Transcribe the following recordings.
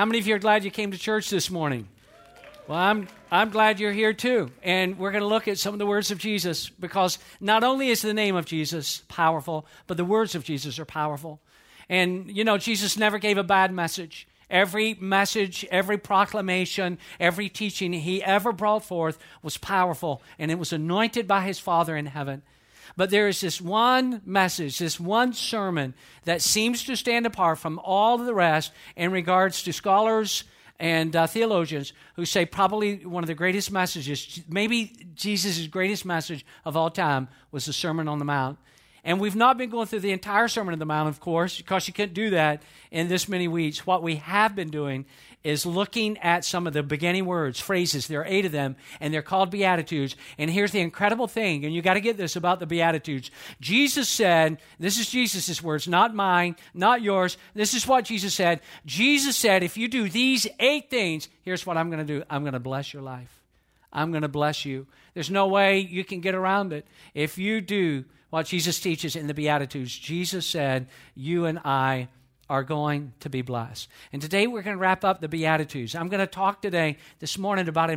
How many of you are glad you came to church this morning? Well, I'm, I'm glad you're here too. And we're going to look at some of the words of Jesus because not only is the name of Jesus powerful, but the words of Jesus are powerful. And, you know, Jesus never gave a bad message. Every message, every proclamation, every teaching he ever brought forth was powerful and it was anointed by his Father in heaven. But there is this one message, this one sermon that seems to stand apart from all the rest in regards to scholars and uh, theologians who say probably one of the greatest messages, maybe Jesus' greatest message of all time, was the Sermon on the Mount. And we've not been going through the entire Sermon on the Mount, of course, because you can't do that in this many weeks. What we have been doing is looking at some of the beginning words, phrases. There are eight of them, and they're called Beatitudes. And here's the incredible thing, and you got to get this about the Beatitudes. Jesus said, this is Jesus' words, not mine, not yours. This is what Jesus said. Jesus said, if you do these eight things, here's what I'm going to do I'm going to bless your life. I'm going to bless you. There's no way you can get around it. If you do what Jesus teaches in the Beatitudes, Jesus said, You and I are going to be blessed. And today we're going to wrap up the Beatitudes. I'm going to talk today, this morning, about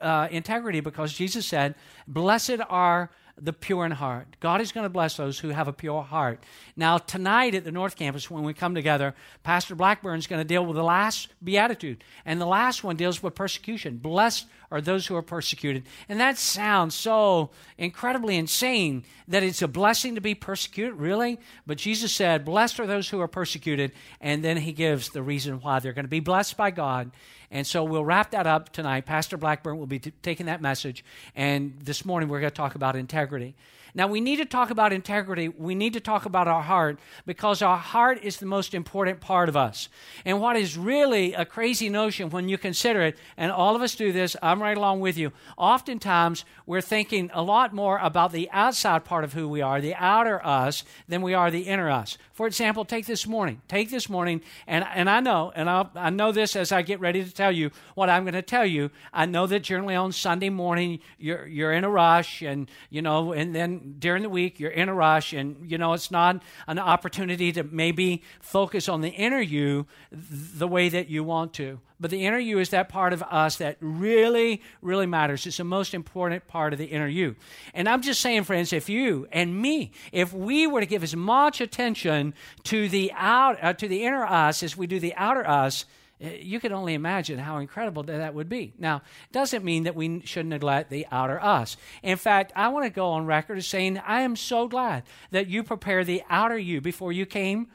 uh, integrity because Jesus said, Blessed are the pure in heart. God is going to bless those who have a pure heart. Now, tonight at the North Campus, when we come together, Pastor Blackburn is going to deal with the last beatitude. And the last one deals with persecution. Blessed are those who are persecuted. And that sounds so incredibly insane that it's a blessing to be persecuted, really? But Jesus said, Blessed are those who are persecuted. And then he gives the reason why they're going to be blessed by God. And so we'll wrap that up tonight. Pastor Blackburn will be t- taking that message. And this morning we're going to talk about integrity integrity. Now, we need to talk about integrity. We need to talk about our heart because our heart is the most important part of us. And what is really a crazy notion when you consider it, and all of us do this, I'm right along with you. Oftentimes, we're thinking a lot more about the outside part of who we are, the outer us, than we are the inner us. For example, take this morning. Take this morning, and, and I know, and I'll, I know this as I get ready to tell you what I'm going to tell you. I know that generally on Sunday morning, you're, you're in a rush, and, you know, and then during the week you're in a rush and you know it's not an opportunity to maybe focus on the inner you the way that you want to. But the inner you is that part of us that really really matters. It's the most important part of the inner you and i'm just saying friends if you and me if we were to give as much attention to the out uh, to the inner us as we do the outer us Eh, you can only imagine how incredible that would be. Now, doesn't mean that we should neglect the outer us. In fact, I want to go on record as saying, I am so glad that you prepared the outer you before you came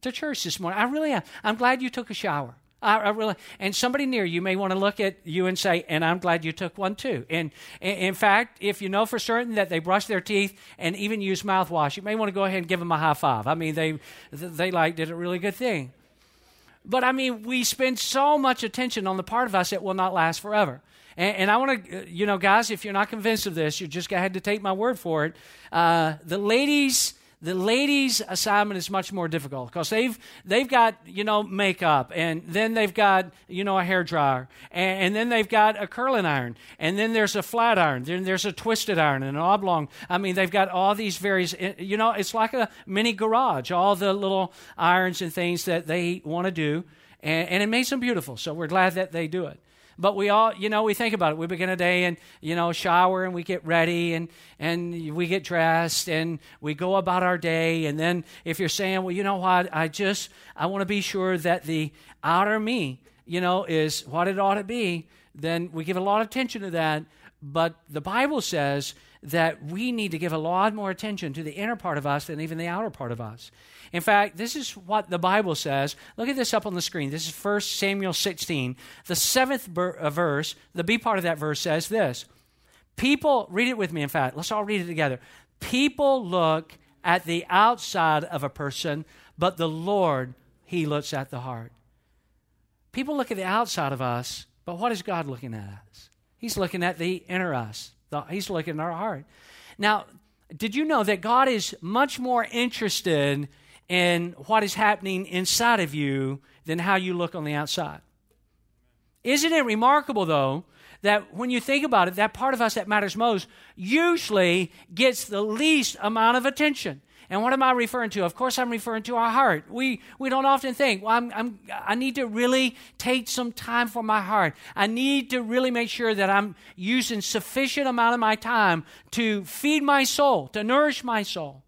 to church this morning. I really am. I'm glad you took a shower. I, I, really, and somebody near you may want to look at you and say, "And I'm glad you took one too." And, and in fact, if you know for certain that they brush their teeth and even use mouthwash, you may want to go ahead and give them a high five. I mean, they they like did a really good thing. But I mean, we spend so much attention on the part of us that will not last forever. And, and I want to, you know, guys, if you're not convinced of this, you're just had to take my word for it. Uh, the ladies the ladies' assignment is much more difficult because they've they've got you know makeup and then they've got you know a hair dryer and, and, then they've got a curling iron and then there's a flat iron then there's a twisted iron and an oblong. I mean they've got all these various eh, you know it's like a mini garage all the little irons and things that they want to do and, and it makes them beautiful. So we're glad that they do it. But we all, you know, we think about it. We begin a day and, you know, shower and we get ready and, and we get dressed and we go about our day. And then if you're saying, well, you know what, I just, I want to be sure that the outer me, you know, is what it ought to be, then we give a lot of attention to that. But the Bible says that we need to give a lot more attention to the inner part of us than even the outer part of us. In fact, this is what the Bible says. Look at this up on the screen. This is 1 Samuel 16. The seventh uh, verse, the B part of that verse says this People, read it with me, in fact. Let's all read it together. People look at the outside of a person, but the Lord, He looks at the heart. People look at the outside of us, but what is God looking at us? He's looking at the inner us, He's looking at our heart. Now, did you know that God is much more interested in what is happening inside of you than how you look on the outside. Isn't it remarkable, though, that when you think about it, that part of us that matters most usually gets the least amount of attention? And what am I referring to? Of course, I'm referring to our heart. We, we don't often think, well, I'm, I'm, I need to really take some time for my heart. I need to really make sure that I'm using sufficient amount of my time to feed my soul, to nourish my soul.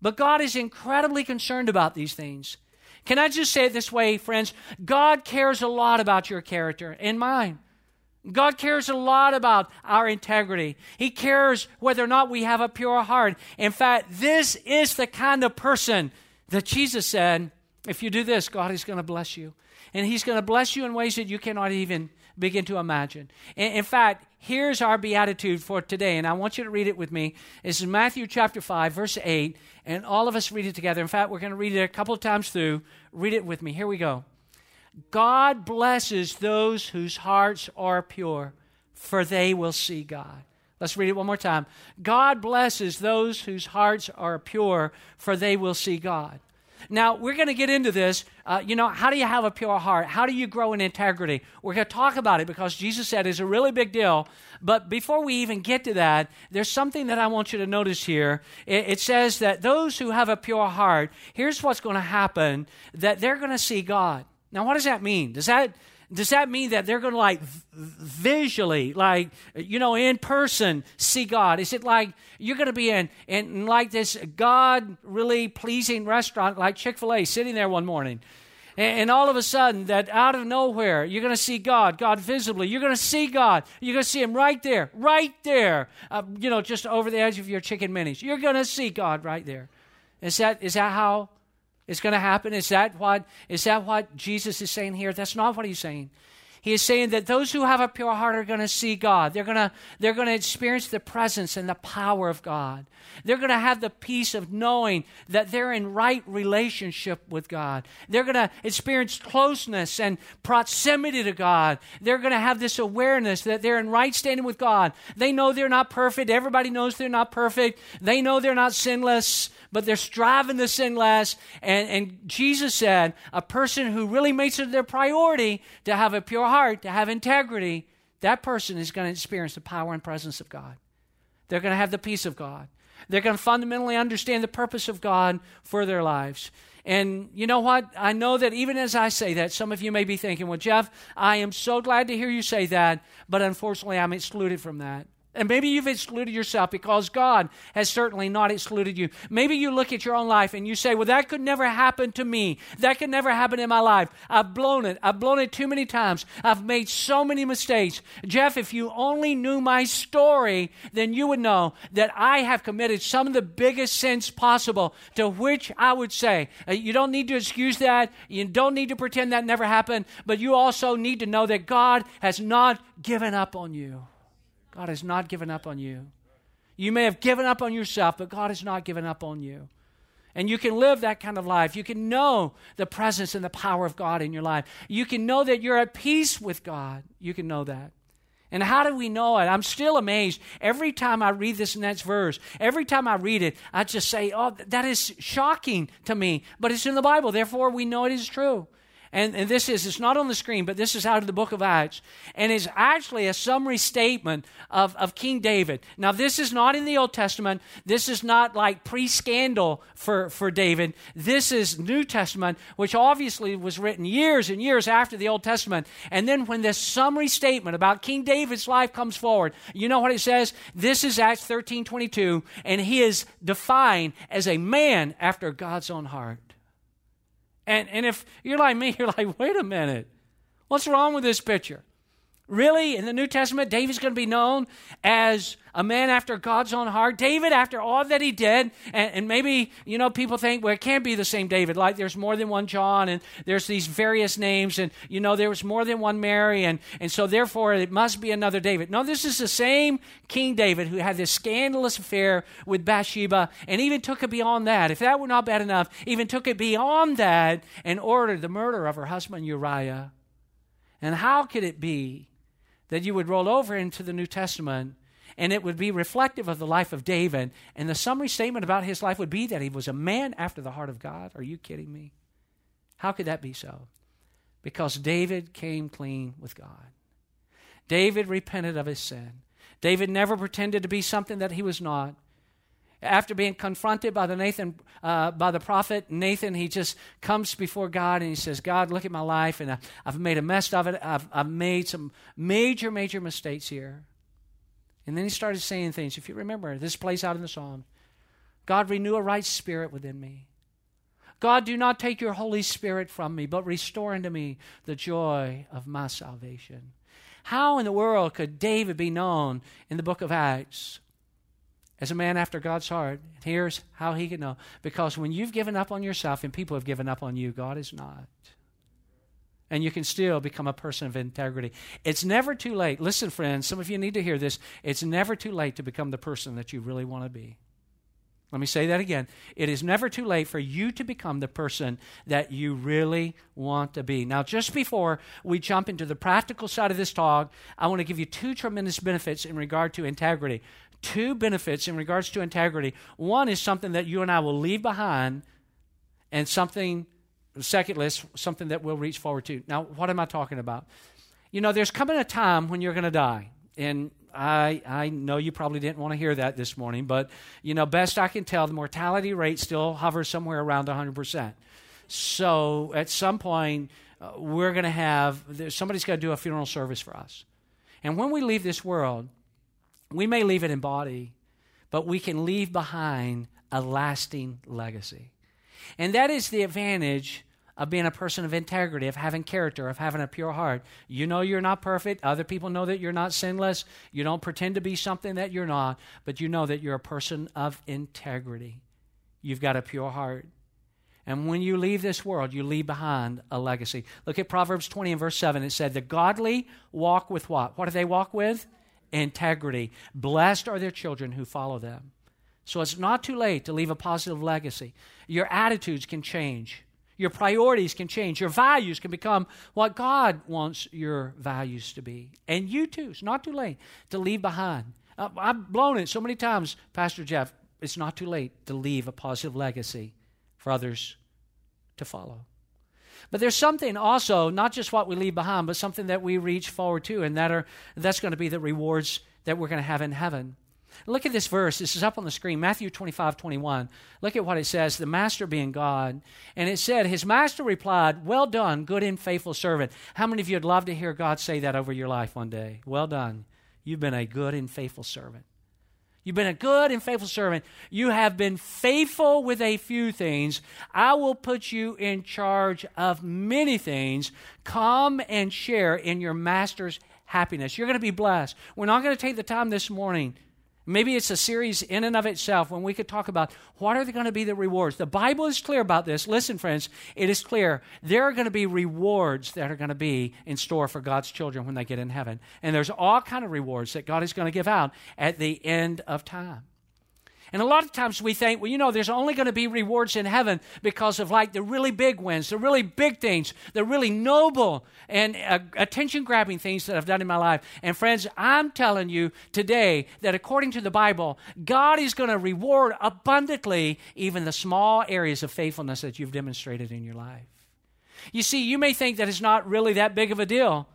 But God is incredibly concerned about these things. Can I just say it this way, friends? God cares a lot about your character and mine. God cares a lot about our integrity. He cares whether or not we have a pure heart. In fact, this is the kind of person that Jesus said, if you do this, God is going to bless you. And He's going to bless you in ways that you cannot even begin to imagine. In, fact, here's our beatitude for today, and I want you to read it with me. This is Matthew chapter 5, verse 8, and all of us read it together. In fact, we're going to read it a couple of times through. Read it with me. Here we go. God blesses those whose hearts are pure, for they will see God. Let's read it one more time. God blesses those whose hearts are pure, for they will see God. Now, we're going to get into this. Uh, you know, how do you have a pure heart? How do you grow in integrity? We're going to talk about it because Jesus said it's a really big deal. But before we even get to that, there's something that I want you to notice here. It, it says that those who have a pure heart, here's what's going to happen that they're going to see God. Now, what does that mean? Does that does that mean that they're going to like visually like you know in person see god? Is it like you're going to be in in like this god really pleasing restaurant like chick-fil-a sitting there one morning and, and all of a sudden that out of nowhere you're going to see god god visibly. You're going to see god. You're going to see him right there right there uh, you know just over the edge of your chicken minis. You're going to see god right there. Is that is that how is going to happen? Is that what is that what Jesus is saying here? That's not what he's saying. He is saying that those who have a pure heart are going to see God. They're going to, they're going to experience the presence and the power of God. They're going to have the peace of knowing that they're in right relationship with God. They're going to experience closeness and proximity to God. They're going to have this awareness that they're in right standing with God. They know they're not perfect. Everybody knows they're not perfect. They know they're not sinless but they're striving to sin less. And, and Jesus said, a person who really makes it their priority to have a pure heart, to have integrity, that person is going to experience the power and presence of God. They're going to have the peace of God. They're going to fundamentally understand the purpose of God for their lives. And you know what? I know that even as I say that, some of you may be thinking, well, Jeff, I am so glad to hear you say that, but unfortunately, I'm excluded from that. And maybe you've excluded yourself because God has certainly not excluded you. Maybe you look at your own life and you say, Well, that could never happen to me. That could never happen in my life. I've blown it. I've blown it too many times. I've made so many mistakes. Jeff, if you only knew my story, then you would know that I have committed some of the biggest sins possible, to which I would say, uh, You don't need to excuse that. You don't need to pretend that never happened. But you also need to know that God has not given up on you. God has not given up on you. You may have given up on yourself, but God has not given up on you. And you can live that kind of life. You can know the presence and the power of God in your life. You can know that you're at peace with God. You can know that. And how do we know it? I'm still amazed. Every time I read this next verse, every time I read it, I just say, oh, that is shocking to me. But it's in the Bible. Therefore, we know it is true. And, and this is, it's not on the screen, but this is out of the book of Acts. And it's actually a summary statement of, of King David. Now, this is not in the Old Testament. This is not like pre scandal for, for David. This is New Testament, which obviously was written years and years after the Old Testament. And then when this summary statement about King David's life comes forward, you know what it says? This is Acts 13 22, and he is defined as a man after God's own heart. And, and if you're like me, you're like, wait a minute. What's wrong with this picture? Really, in the New Testament, David's going to be known as a man after God's own heart. David, after all that he did, and, and, maybe, you know, people think, well, it can't be the same David. Like there's more than one John, and there's these various names, and, you know, there was more than one Mary, and, and so therefore it must be another David. No, this is the same King David who had this scandalous affair with Bathsheba, and even took it beyond that. If that were not bad enough, even took it beyond that and ordered the murder of her husband Uriah. And how could it be? That you would roll over into the New Testament and it would be reflective of the life of David. And the summary statement about his life would be that he was a man after the heart of God. Are you kidding me? How could that be so? Because David came clean with God. David repented of his sin. David never pretended to be something that he was not. After being confronted by the Nathan, uh, by the prophet Nathan, he just comes before God and he says, God, look at my life, and I, I've made a mess of it. I've, I've made some major, major mistakes here. And then he started saying things. If you remember, this plays out in the Psalm God, renew a right spirit within me. God, do not take your Holy Spirit from me, but restore unto me the joy of my salvation. How in the world could David be known in the book of Acts as a man after God's heart? Here's how he can know. Because when you've given up on yourself and people have given up on you, God is not. And you can still become a person of integrity. It's never too late. Listen, friends, some of you need to hear this. It's never too late to become the person that you really want to be. Let me say that again. It is never too late for you to become the person that you really want to be. Now, just before we jump into the practical side of this talk, I want to give you two tremendous benefits in regard to integrity. Two benefits in regards to integrity. One is something that you and I will leave behind, and something, second list, something that we'll reach forward to. Now, what am I talking about? You know, there's coming a time when you're going to die. And I, I know you probably didn't want to hear that this morning, but you know, best I can tell, the mortality rate still hovers somewhere around 100%. So at some point, uh, we're going to have somebody's got to do a funeral service for us. And when we leave this world, we may leave it in body, but we can leave behind a lasting legacy. And that is the advantage of being a person of integrity, of having character, of having a pure heart. You know you're not perfect. Other people know that you're not sinless. You don't pretend to be something that you're not, but you know that you're a person of integrity. You've got a pure heart. And when you leave this world, you leave behind a legacy. Look at Proverbs 20 and verse 7. It said, The godly walk with what? What do they walk with? Integrity. Blessed are their children who follow them. So it's not too late to leave a positive legacy. Your attitudes can change. Your priorities can change. Your values can become what God wants your values to be. And you too. It's not too late to leave behind. Uh, I've blown it so many times, Pastor Jeff. It's not too late to leave a positive legacy for others to follow. But there's something also, not just what we leave behind, but something that we reach forward to, and that are, that's going to be the rewards that we're going to have in heaven. Look at this verse. This is up on the screen, Matthew 25, 21. Look at what it says, the master being God. And it said, His master replied, Well done, good and faithful servant. How many of you would love to hear God say that over your life one day? Well done. You've been a good and faithful servant. You've been a good and faithful servant. You have been faithful with a few things. I will put you in charge of many things. Come and share in your master's happiness. You're going to be blessed. We're not going to take the time this morning Maybe it's a series in and of itself when we could talk about what are going to be the rewards. The Bible is clear about this. Listen, friends, it is clear. There are going to be rewards that are going to be in store for God's children when they get in heaven. And there's all kind of rewards that God is going to give out at the end of time. And a lot of times we think, well, you know, there's only going to be rewards in heaven because of like the really big wins, the really big things, the really noble and uh, attention grabbing things that I've done in my life. And friends, I'm telling you today that according to the Bible, God is going to reward abundantly even the small areas of faithfulness that you've demonstrated in your life. You see, you may think that it's not really that big of a deal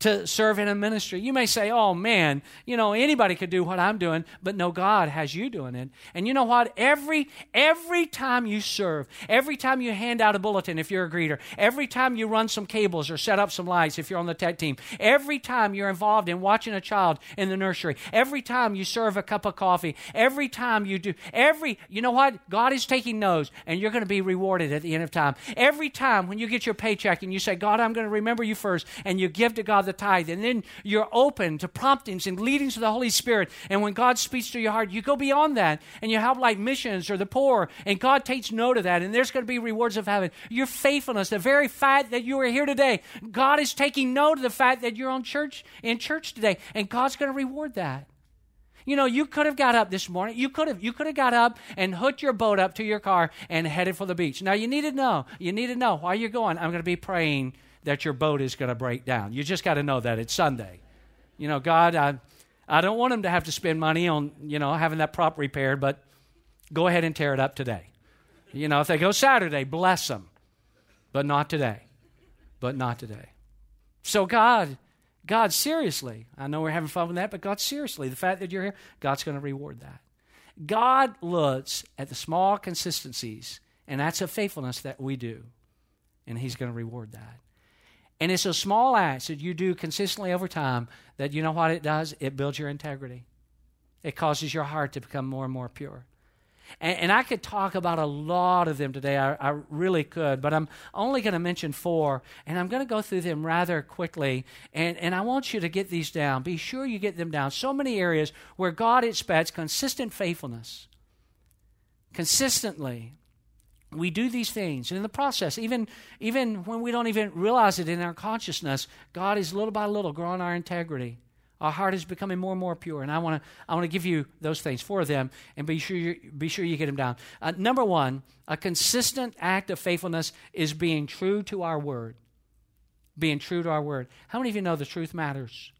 to serve in a ministry. You may say, oh man, you know, anybody could do what I'm doing, but no, God has you doing it. And you know what? Every, every time you serve, every time you hand out a bulletin if you're a greeter, every time you run some cables or set up some lights if you're on the tech team, every time you're involved in watching a child in the nursery, every time you serve a cup of coffee, every time you do, every, you know what? God is taking notes and you're going to be rewarded at the end of time. Every time when you get your paycheck and you say, God, I'm going to remember you first, and you give to God the tithe. And then you're open to promptings and leadings of the Holy Spirit. And when God speaks to your heart, you go beyond that and you help like missions or the poor. And God takes note of that. And there's going to be rewards of heaven. Your faithfulness, the very fact that you are here today, God is taking note of the fact that you're on church in church today. And God's going to reward that. You know, you could have got up this morning. You could have you could have got up and hooked your boat up to your car and headed for the beach. Now you need to know. You need to know why you're going. I'm going to be praying that your boat is going to break down. You just got to know that it's Sunday. You know, God, I, I don't want them to have to spend money on, you know, having that prop repaired, but go ahead and tear it up today. You know, if they go Saturday, bless them, but not today. But not today. So, God, God, seriously, I know we're having fun with that, but God, seriously, the fact that you're here, God's going to reward that. God looks at the small consistencies, and that's a faithfulness that we do, and He's going to reward that. And it's a small acts that you do consistently over time that you know what it does? It builds your integrity. It causes your heart to become more and more pure. And, and I could talk about a lot of them today. I, I really could, but I'm only going to mention four, and I'm going to go through them rather quickly. And, and I want you to get these down. Be sure you get them down. So many areas where God expects consistent faithfulness. Consistently we do these things and in the process even even when we don't even realize it in our consciousness god is little by little growing our integrity our heart is becoming more and more pure, and I want to I want to give you those things for them, and be sure you be sure you get them down. Uh, number one, a consistent act of faithfulness is being true to our word. Being true to our word. How many of you know the truth matters?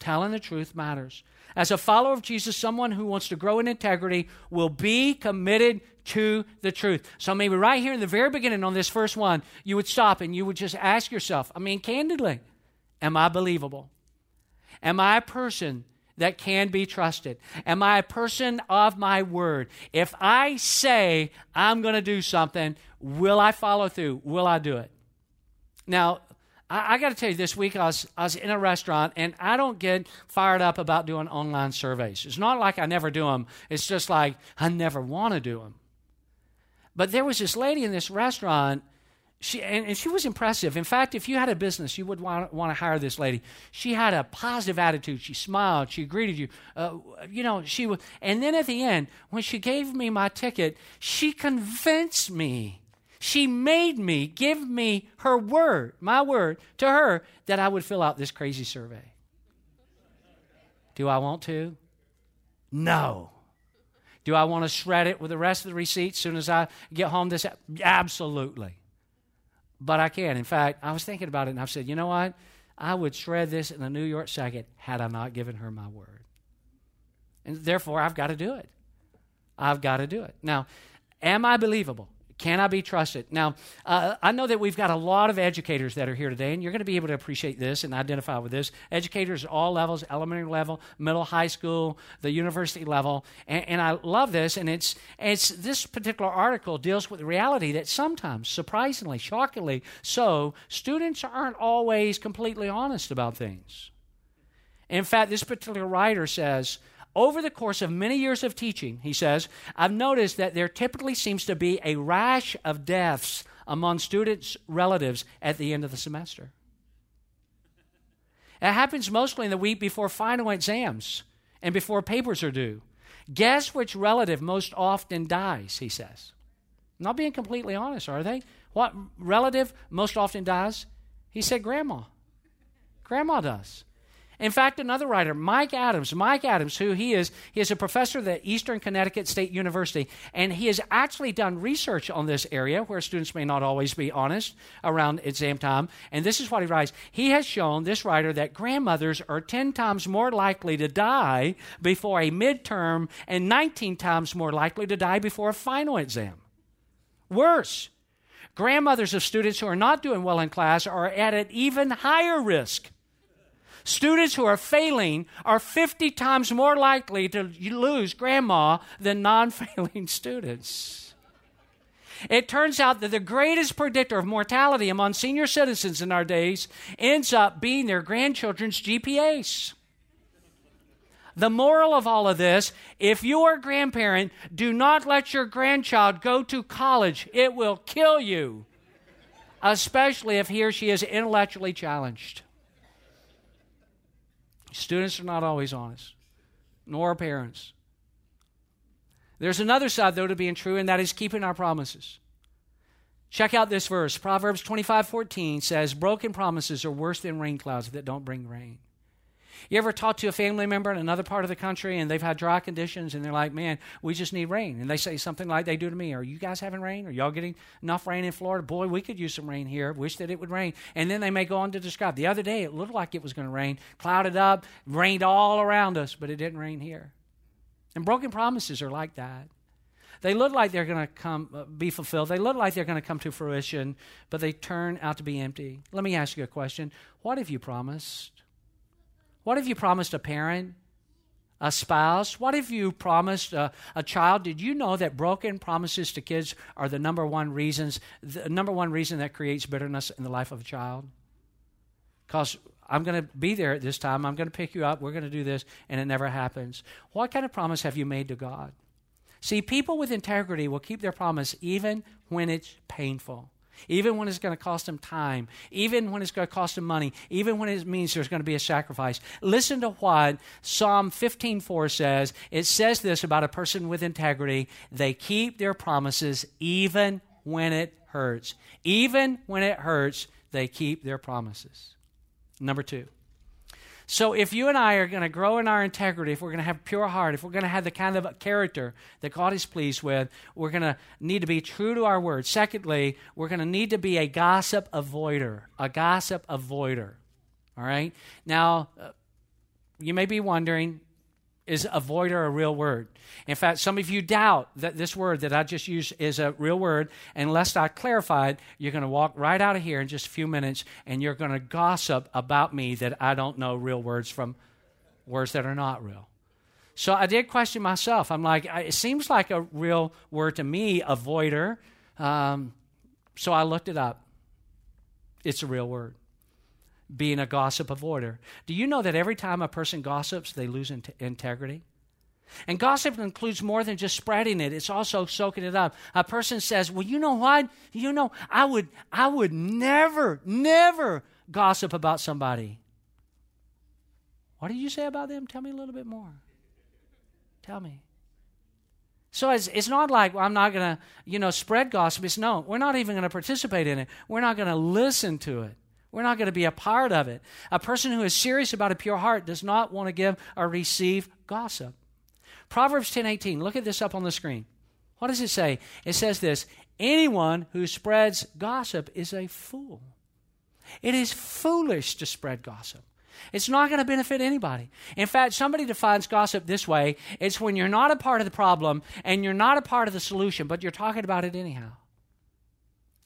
Telling the truth matters. As a follower of Jesus, someone who wants to grow in integrity will be committed to the truth. So maybe right here in the very beginning on this first one, you would stop and you would just ask yourself, I mean, candidly, am I believable? Am I a person that can be trusted? Am I a person of my word? If I say I'm going to do something, will I follow through? Will I do it? Now, I, I got to tell you, this week I was, I was in a restaurant and I don't get fired up about doing online surveys. It's not like I never do them, it's just like I never want to do them. But there was this lady in this restaurant she and, and, she was impressive. In fact, if you had a business, you would want, want to hire this lady. She had a positive attitude. She smiled. She greeted you. Uh, you know, she was. And then at the end, when she gave me my ticket, she convinced me. She made me give me her word, my word, to her that I would fill out this crazy survey. Do I want to? No. Do I want to shred it with the rest of the receipts as soon as I get home? This absolutely but I can. In fact, I was thinking about it and I said, you know what? I would shred this in a New York second had I not given her my word. And therefore, I've got to do it. I've got to do it. Now, am I believable? Can I be trusted? Now, uh, I know that we've got a lot of educators that are here today, and you're going to be able to appreciate this and identify with this. Educators at all levels elementary level, middle, high school, the university level. And, and I love this, and it's, it's this particular article deals with the reality that sometimes, surprisingly, shockingly so, students aren't always completely honest about things. In fact, this particular writer says, over the course of many years of teaching, he says, I've noticed that there typically seems to be a rash of deaths among students' relatives at the end of the semester. It happens mostly in the week before final exams and before papers are due. Guess which relative most often dies, he says. Not being completely honest, are they? What relative most often dies? He said, Grandma. Grandma does. In fact, another writer, Mike Adams, Mike Adams, who he is, he is a professor at the Eastern Connecticut State University, and he has actually done research on this area where students may not always be honest around exam time. And this is what he writes. He has shown, this writer, that grandmothers are 10 times more likely to die before a midterm and 19 times more likely to die before a final exam. Worse, grandmothers of students who are not doing well in class are at an even higher risk Students who are failing are 50 times more likely to lose grandma than non failing students. It turns out that the greatest predictor of mortality among senior citizens in our days ends up being their grandchildren's GPAs. The moral of all of this if you are a grandparent, do not let your grandchild go to college. It will kill you, especially if he or she is intellectually challenged. Students are not always honest, nor are parents. There's another side, though, to being true, and that is keeping our promises. Check out this verse. Proverbs 25 14 says, Broken promises are worse than rain clouds that don't bring rain. You ever talk to a family member in another part of the country and they've had dry conditions and they're like, man, we just need rain. And they say something like they do to me, Are you guys having rain? Are y'all getting enough rain in Florida? Boy, we could use some rain here. Wish that it would rain. And then they may go on to describe the other day it looked like it was going to rain, clouded up, rained all around us, but it didn't rain here. And broken promises are like that. They look like they're going to come uh, be fulfilled. They look like they're going to come to fruition, but they turn out to be empty. Let me ask you a question. What have you promised? What if you promised a parent a spouse? What if you promised a, a, child? Did you know that broken promises to kids are the number one reasons, the number one reason that creates bitterness in the life of a child? Because I'm going to be there at this time. I'm going to pick you up. We're going to do this, and it never happens. What kind of promise have you made to God? See, people with integrity will keep their promise even when it's painful even when it's going to cost them time, even when it's going to cost them money, even when it means there's going to be a sacrifice. Listen to what Psalm 15:4 says. It says this about a person with integrity, they keep their promises even when it hurts. Even when it hurts, they keep their promises. Number 2. So, if you and I are going to grow in our integrity, if we're going to have pure heart, if we're going to have the kind of character that God is pleased with, we're going to need to be true to our word. Secondly, we're going to need to be a gossip avoider. A gossip avoider. All right? Now, uh, you may be wondering is a avoider a real word? In fact, some of you doubt that this word that I just used is a real word. Unless I clarify it, you're going to walk right out of here in just a few minutes and you're going to gossip about me that I don't know real words from words that are not real. So I did question myself. I'm like, it seems like a real word to me, avoider. Um, so I looked it up. It's a real word being a gossip avoider. Do you know that every time a person gossips, they lose in- integrity? And gossip includes more than just spreading it, it's also soaking it up. A person says, Well, you know what? You know, I would I would never, never gossip about somebody. What did you say about them? Tell me a little bit more. Tell me. So it's, it's not like well, I'm not going to, you know, spread gossip. It's no, we're not even going to participate in it. We're not going to listen to it. We're not going to be a part of it. A person who is serious about a pure heart does not want to give or receive gossip. Proverbs 10:18. Look at this up on the screen. What does it say? It says this, anyone who spreads gossip is a fool. It is foolish to spread gossip. It's not going to benefit anybody. In fact, somebody defines gossip this way it's when you're not a part of the problem and you're not a part of the solution, but you're talking about it anyhow.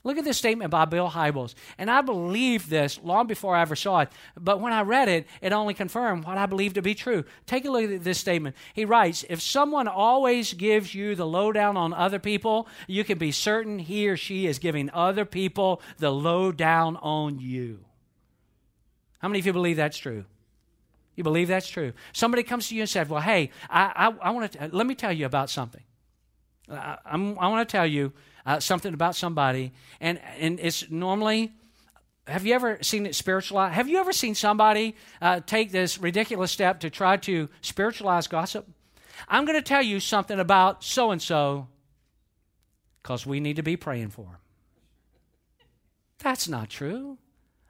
Look at this statement by Bill Hybels. And I believed this long before I ever saw it. But when I read it, it only confirmed what I believed to be true. Take a look at this statement. He writes If someone always gives you the lowdown on other people, you can be certain he or she is giving other people the lowdown on you. How many of you believe that's true? You believe that's true? Somebody comes to you and says, Well, hey, I, I, I want to, let me tell you about something. I, I want to tell you uh, something about somebody, and and it's normally. Have you ever seen it spiritualized? Have you ever seen somebody uh, take this ridiculous step to try to spiritualize gossip? I'm going to tell you something about so and so because we need to be praying for them. That's not true.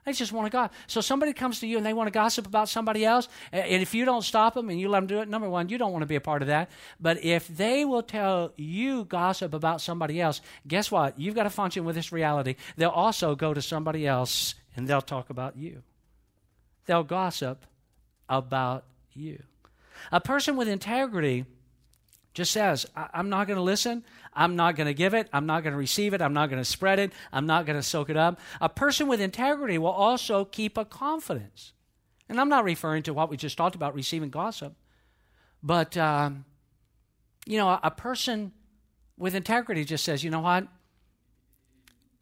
They just want to gossip. So somebody comes to you and they want to gossip about somebody else, and if you don't stop them and you let them do it, number one, you don't want to be a part of that. But if they will tell you gossip about somebody else, guess what? You've got to function with this reality. They'll also go to somebody else and they'll talk about you. They'll gossip about you. A person with integrity just says, I'm not going to listen. I'm not going to give it. I'm not going to receive it. I'm not going to spread it. I'm not going to soak it up. A person with integrity will also keep a confidence. And I'm not referring to what we just talked about, receiving gossip. But, um, you know, a, person with integrity just says, you know what?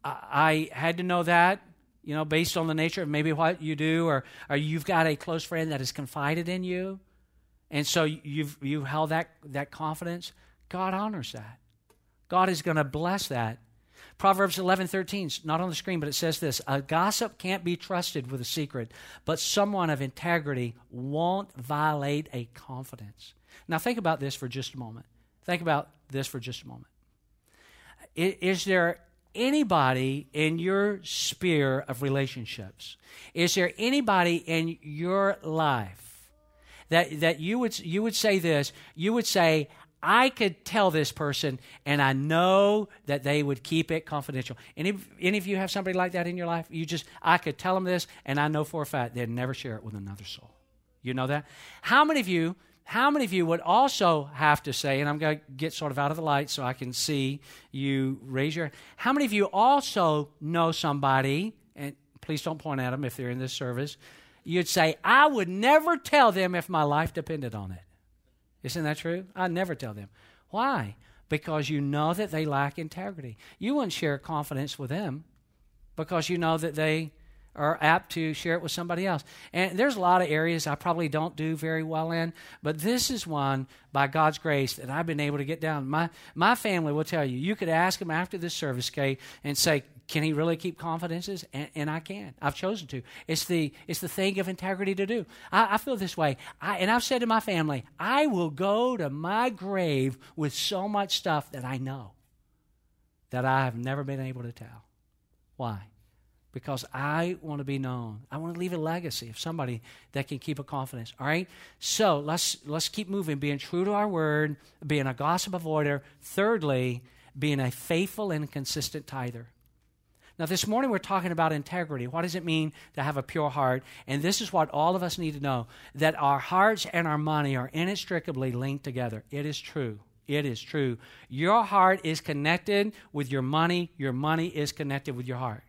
I, I had to know that, you know, based on the nature of maybe what you do, or, or you've got a close friend that has confided in you and so you've, you've held that, that confidence. God honors that. God is going to bless that. Proverbs 11, 13, not on the screen, but it says this A gossip can't be trusted with a secret, but someone of integrity won't violate a confidence. Now, think about this for just a moment. Think about this for just a moment. Is there anybody in your sphere of relationships? Is there anybody in your life that, that you, would, you would say this you would say, I could tell this person, and I know that they would keep it confidential. Any, any of you have somebody like that in your life? You just, I could tell them this, and I know for a fact they'd never share it with another soul. You know that? How many of you, how many of you would also have to say, and I'm going to get sort of out of the light so I can see you raise your, how many of you also know somebody, and please don't point at them if they're in this service, you'd say, I would never tell them if my life depended on it. Isn't that true? I never tell them. Why? Because you know that they lack integrity. You wouldn't share confidence with them because you know that they are apt to share it with somebody else. And there's a lot of areas I probably don't do very well in, but this is one by God's grace that I've been able to get down. My my family will tell you. You could ask them after this service, Kay, and say, "Can he really keep confidences?" And, and, I can. I've chosen to. It's the it's the thing of integrity to do. I, I feel this way, I, and I've said to my family, I will go to my grave with so much stuff that I know that I have never been able to tell. Why? Because I want to be known. I want to leave a legacy of somebody that can keep a confidence. All right? So let's let's keep moving, being true to our word, being a gossip avoider. Thirdly, being a faithful and consistent tither. Now, this morning we're talking about integrity. What does it mean to have a pure heart? And this is what all of us need to know that our hearts and our money are inextricably linked together. It is true. It is true. Your heart is connected with your money, your money is connected with your heart.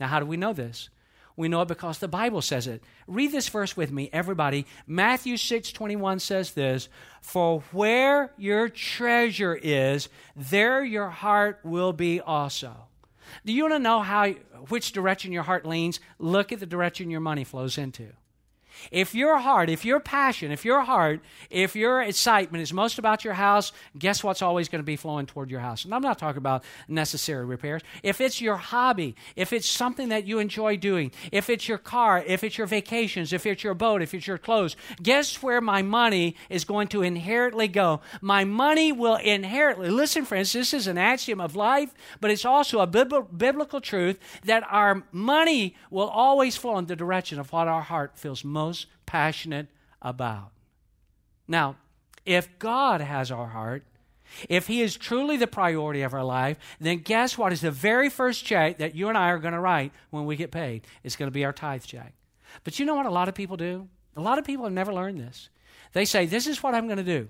Now, how do we know this? We know it because the Bible says it. Read this verse with me, everybody. Matthew 6 21 says this For where your treasure is, there your heart will be also. Do you want to know how which direction your heart leans? Look at the direction your money flows into. If your heart, if your passion, if your heart, if your excitement is most about your house, guess what's always going to be flowing toward your house? And I'm not talking about necessary repairs. If it's your hobby, if it's something that you enjoy doing, if it's your car, if it's your vacations, if it's your boat, if it's your clothes, guess where my money is going to inherently go? My money will inherently, listen, friends, this is an axiom of life, but it's also a biblical truth that our money will always flow in the direction of what our heart feels most most passionate about. Now, if God has our heart, if He is truly the priority of our life, then guess what is the very first check that you and I are going to write when we get paid? It's going to be our tithe check. But you know what a lot of people do? A lot of people have never learned this. They say, This is what I'm going to do.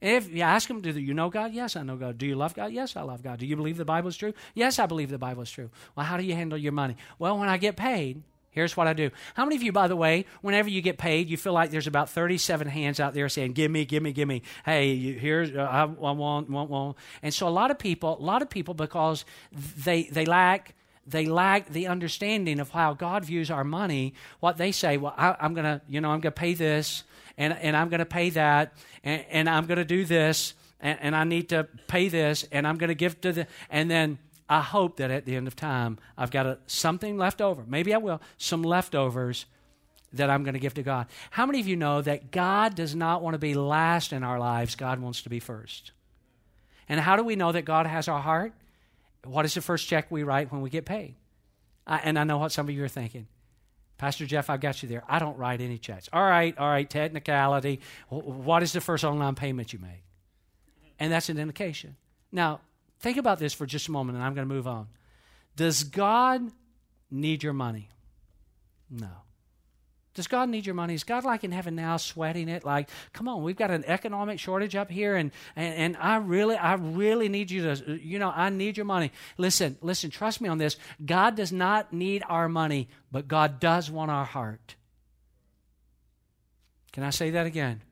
If you ask them, Do you know God? Yes, I know God. Do you love God? Yes, I love God. Do you believe the Bible is true? Yes, I believe the Bible is true. Well, how do you handle your money? Well, when I get paid, Here's what I do. How many of you, by the way, whenever you get paid, you feel like there's about 37 hands out there saying, "Give me, give me, give me." Hey, here's uh, I, want, want, want. And so a lot of people, a lot of people, because they they lack they lack the understanding of how God views our money. What they say, well, I, am gonna, you know, I'm gonna pay this, and and I'm gonna pay that, and, and I'm gonna do this, and, and I need to pay this, and I'm gonna give to the, and then I hope that at the end of time, I've got a, something left over. Maybe I will, some leftovers that I'm going to give to God. How many of you know that God does not want to be last in our lives? God wants to be first. And how do we know that God has our heart? What is the first check we write when we get paid? I, and I know what some of you are thinking. Pastor Jeff, I've got you there. I don't write any checks. All right, all right, technicality. What is the first online payment you make? And that's an indication. Now, Think about this for just a moment, and I'm going to move on. Does God need your money? No. Does God need your money? Is God like in heaven now sweating it? Like, come on, we've got an economic shortage up here, and, and, and I really, I really need you to, you know, I need your money. Listen, listen, trust me on this. God does not need our money, but God does want our heart. Can I say that again?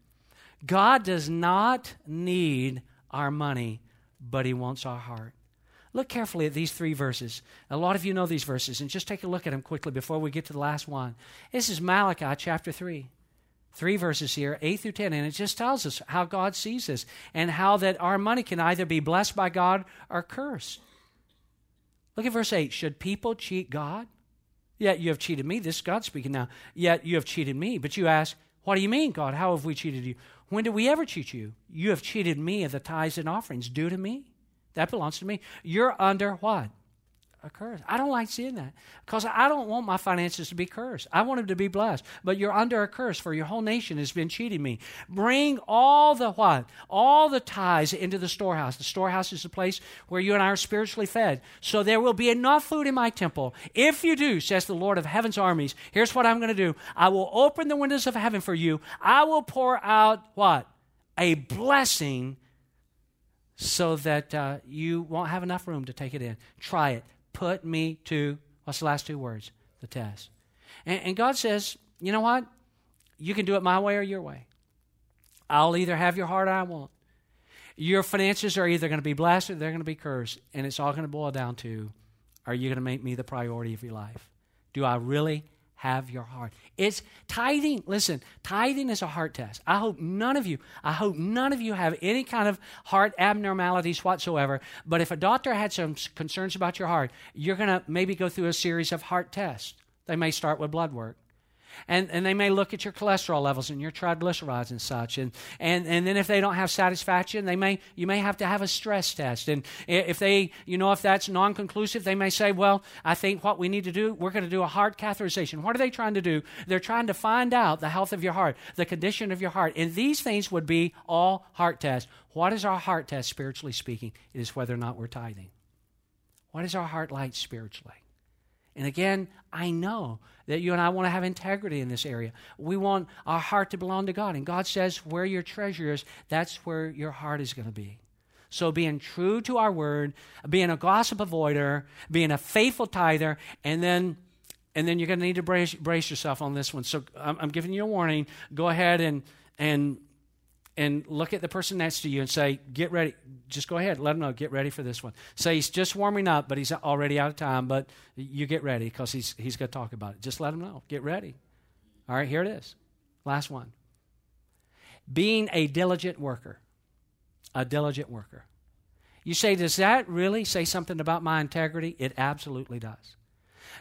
God does not need our money, but He wants our heart. Look carefully at these three verses. A lot of you know these verses, and just take a look at them quickly before we get to the last one. This is Malachi chapter 3. Three verses here, 8 through 10, and it just tells us how God sees this and how that our money can either be blessed by God or cursed. Look at verse 8. Should people cheat God? Yet you have cheated me. This is God speaking now. Yet you have cheated me. But you ask, What do you mean, God? How have we cheated you? When did we ever cheat you? You have cheated me of the tithes and offerings due to me. That belongs to me. You're under what? A curse. I don't like seeing that because I don't want my finances to be cursed. I want them to be blessed. But you're under a curse for your whole nation has been cheating me. Bring all the what? All the tithes into the storehouse. The storehouse is the place where you and I are spiritually fed. So there will be enough food in my temple. If you do, says the Lord of heaven's armies, here's what I'm going to do. I will open the windows of heaven for you. I will pour out what? A blessing so that uh, you won't have enough room to take it in. Try it put me to, what's the last two words? The test. And, and God says, you know what? You can do it my way or your way. I'll either have your heart or I won't. Your finances are either going to be blessed or they're going to be cursed. And it's all going to boil down to are you going to make me the priority of your life? Do I really have your heart? It's tithing. Listen, tithing is a heart test. I hope none of you, I hope none of you have any kind of heart abnormalities whatsoever. But if a doctor had some concerns about your heart, you're going to maybe go through a series of heart tests. They may start with blood work. And, and they may look at your cholesterol levels and your triglycerides and such. And, and, and then if they don't have satisfaction, they may, you may have to have a stress test. And if they, you know, if that's non conclusive, they may say, well, I think what we need to do, we're going to do a heart catheterization. What are they trying to do? They're trying to find out the health of your heart, the condition of your heart. And these things would be all heart tests. What is our heart test, spiritually speaking? It is whether or not we're tithing. What is our heart like spiritually? And again, I know that you and I want to have integrity in this area. We want our heart to belong to God. And God says, where your treasure is, that's where your heart is going to be. So, being true to our word, being a gossip avoider, being a faithful tither, and then and then you're going to need to brace, brace yourself on this one. So, I'm, I'm giving you a warning. Go ahead and and and look at the person next to you and say, Get ready. Just go ahead. Let him know. Get ready for this one. Say he's just warming up, but he's already out of time. But you get ready because he's, he's going to talk about it. Just let him know. Get ready. All right, here it is. Last one. Being a diligent worker. A diligent worker. You say, Does that really say something about my integrity? It absolutely does.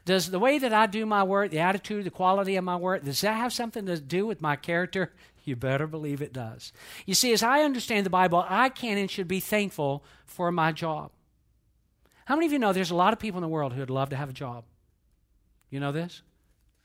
Does the way that I do my work, the attitude, the quality of my work, does that have something to do with my character? You better believe it does. You see, as I understand the Bible, I can and should be thankful for my job. How many of you know there's a lot of people in the world who would love to have a job? You know this?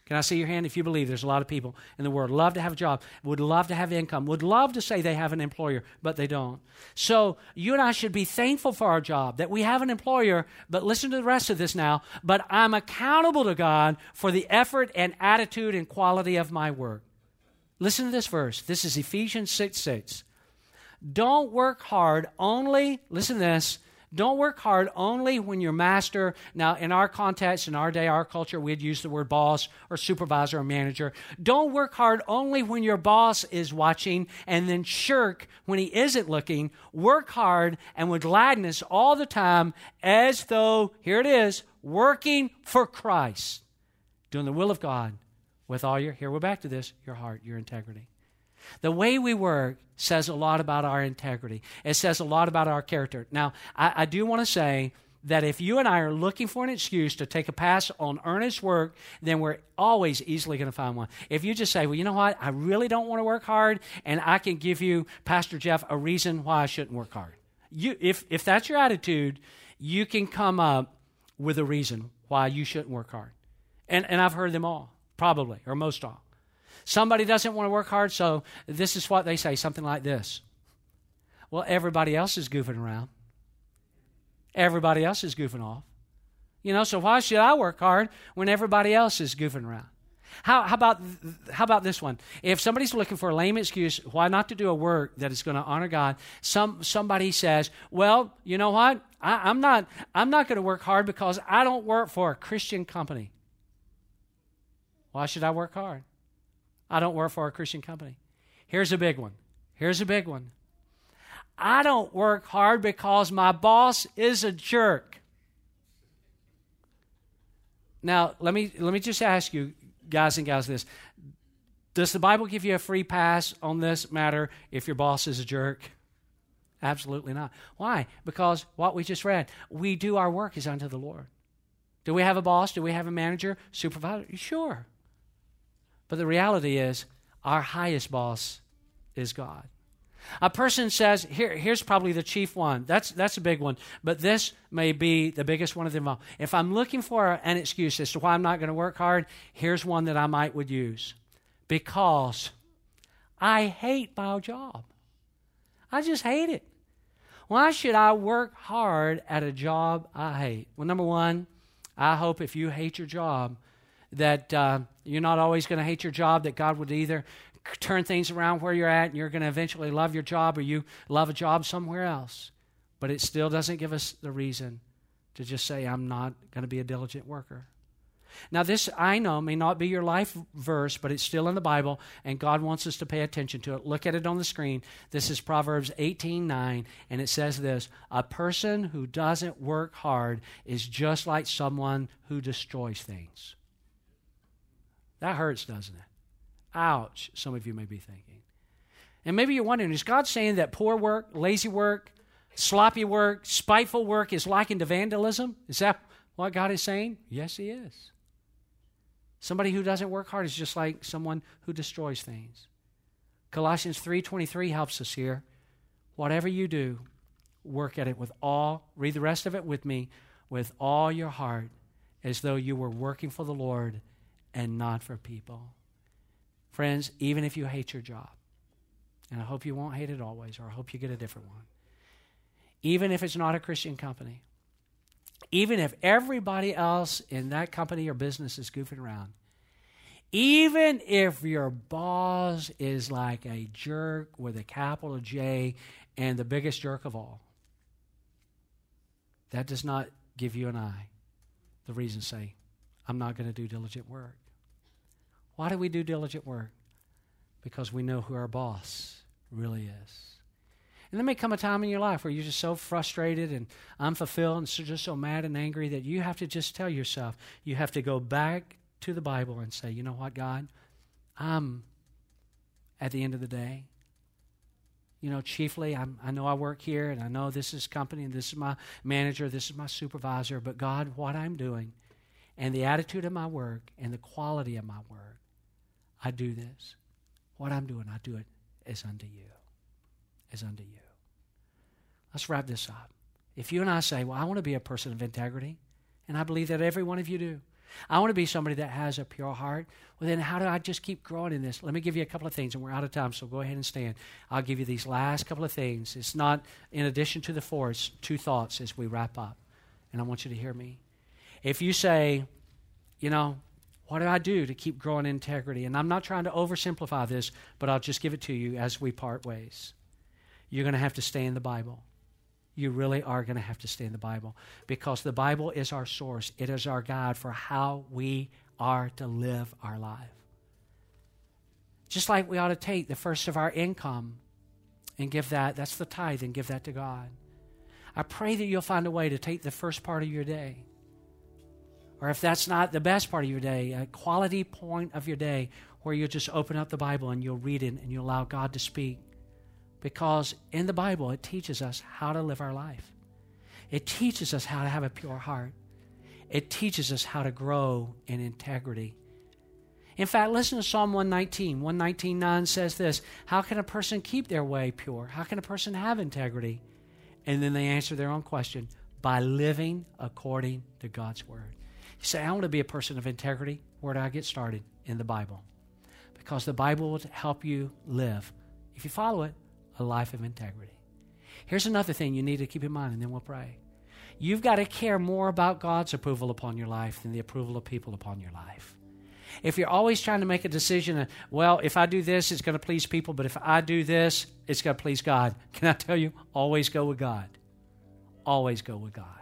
Can I see your hand if you believe there's a lot of people in the world love to have a job, would love to have income, would love to say they have an employer, but they don't. So you and I should be thankful for our job that we have an employer, but listen to the rest of this now. But I'm accountable to God for the effort and attitude and quality of my work. Listen to this verse. This is Ephesians 6 6. Don't work hard only, listen to this, don't work hard only when your master, now in our context, in our day, our culture, we'd use the word boss or supervisor or manager. Don't work hard only when your boss is watching and then shirk when he isn't looking. Work hard and with gladness all the time as though, here it is, working for Christ, doing the will of God with all your, here we're back to this, your heart, your integrity. The way we work says a lot about our integrity. It says a lot about our character. Now, I, I do want to say that if you and I are looking for an excuse to take a pass on earnest work, then we're always easily going to find one. If you just say, well, you know what, I really don't want to work hard, and I can give you, Pastor Jeff, a reason why I shouldn't work hard. You, if, if that's your attitude, you can come up with a reason why you shouldn't work hard. And, and I've heard them all, probably, or most all. Somebody doesn't want to work hard, so this is what they say something like this Well, everybody else is goofing around. Everybody else is goofing off. You know, so why should I work hard when everybody else is goofing around? How, how, about, how about this one? If somebody's looking for a lame excuse why not to do a work that is going to honor God, some, somebody says, well, you know what? I, I'm not, I'm not going to work hard because I don't work for a Christian company. Why should I work hard? I don't work for a Christian company. Here's a big one. Here's a big one. I don't work hard because my boss is a jerk. Now, let me let me just ask you guys and gals this. Does the Bible give you a free pass on this matter if your boss is a jerk? Absolutely not. Why? Because what we just read, we do our work is unto the Lord. Do we have a boss? Do we have a manager, supervisor? Sure. But the reality is, our highest boss is God. A person says, here, here's probably the chief one. That's, that's a big one. But this may be the biggest one of them all. If I'm looking for an excuse as to why I'm not going to work hard, here's one that I might would use. Because I hate my job. I just hate it. Why should I work hard at a job I hate? Well, number one, I hope if you hate your job, that uh, you're not always going to hate your job, that God would either turn things around where you're at and you're going to eventually love your job or you love a job somewhere else. But it still doesn't give us the reason to just say, I'm not going to be a diligent worker. Now, this I know may not be your life verse, but it's still in the Bible, and God wants us to pay attention to it. Look at it on the screen. This is Proverbs 18 9, and it says this A person who doesn't work hard is just like someone who destroys things. That hurts, doesn't it? Ouch, some of you may be thinking. And maybe you're wondering is God saying that poor work, lazy work, sloppy work, spiteful work is likened to vandalism? Is that what God is saying? Yes, He is. Somebody who doesn't work hard is just like someone who destroys things. Colossians 3:23 helps us here. Whatever you do, work at it with all, read the rest of it with me, with all your heart, as though you were working for the Lord and not for people. Friends, even if you hate your job, and I hope you won't hate it always, or I hope you get a different one, even if it's not a Christian company, even if everybody else in that company or business is goofing around, even if your boss is like a jerk with a capital J and the biggest jerk of all, that does not give you and I the reason to say, I'm not going to do diligent work. Why do we do diligent work? Because we know who our boss really is. And there may come a time in your life where you're just so frustrated and unfulfilled and so, just so mad and angry that you have to just tell yourself, you have to go back to the Bible and say, you know what, God? I'm, at the end of the day, you know, chiefly, I'm, i know I work here and I know this is company and this is my manager, this is my supervisor, but God, what I'm doing and the attitude of my work and the quality of my work, I do this. What I'm doing, I do it as unto you is unto you. Let's wrap this up. If you and I say, Well, I want to be a person of integrity, and I believe that every one of you do, I want to be somebody that has a pure heart. Well, then how do I just keep growing in this? Let me give you a couple of things, and we're out of time, so go ahead and stand. I'll give you these last couple of things. It's not in addition to the four, it's two thoughts as we wrap up. And I want you to hear me. If you say, you know, what do I do to keep growing integrity? And I'm not trying to oversimplify this, but I'll just give it to you as we part ways you're going to have to stay in the Bible. You really are going to have to stay in the Bible because the Bible is our source, it is our guide for how we are to live our life. Just like we ought to take the first of our income and give that, that's the tithe, and give that to God. I pray that you'll find a way to take the first part of your day, or if that's not the best part of your day, a quality point of your day where you'll just open up the Bible and you'll read it and you'll allow God to speak because in the Bible, it teaches us how to live our life. It teaches us how to have a pure heart. It teaches us how to grow in integrity. In fact, listen to Psalm 119. 119.9 says this How can a person keep their way pure? How can a person have integrity? And then they answer their own question by living according to God's word. You say, I want to be a person of integrity. Where do I get started? In the Bible. Because the Bible will help you live. If you follow it, a life of integrity. Here's another thing you need to keep in mind, and then we'll pray. You've got to care more about God's approval upon your life than the approval of people upon your life. If you're always trying to make a decision, uh, well, if I do this, it's going to please people, but if I do this, it's going to please God. Can I tell you? Always go with God. Always go with God.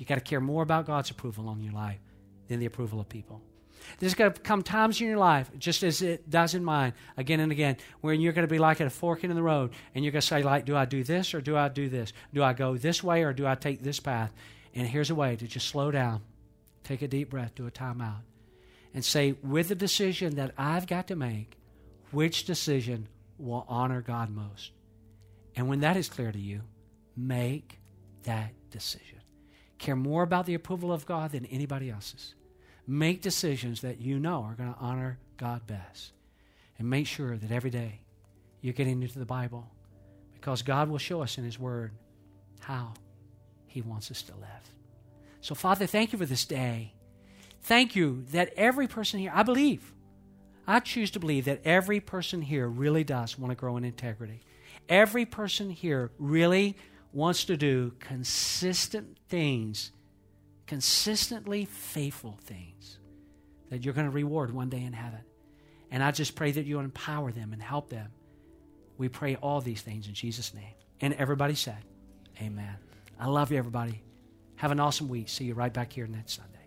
You got to care more about God's approval on your life than the approval of people. There's going to come times in your life, just as it does in mine, again and again, when you're going to be like at a fork in the road, and you're going to say, like, do I do this or do I do this? Do I go this way or do I take this path? And here's a way to just slow down, take a deep breath, do a timeout, and say, with the decision that I've got to make, which decision will honor God most? And when that is clear to you, make that decision. Care more about the approval of God than anybody else's. Make decisions that you know are going to honor God best. And make sure that every day you're getting into the Bible because God will show us in His Word how He wants us to live. So, Father, thank you for this day. Thank you that every person here, I believe, I choose to believe that every person here really does want to grow in integrity. Every person here really wants to do consistent things consistently faithful things that you're going to reward one day in heaven. And I just pray that you empower them and help them. We pray all these things in Jesus' name. And everybody said, Amen. I love you, everybody. Have an awesome week. See you right back here next Sunday.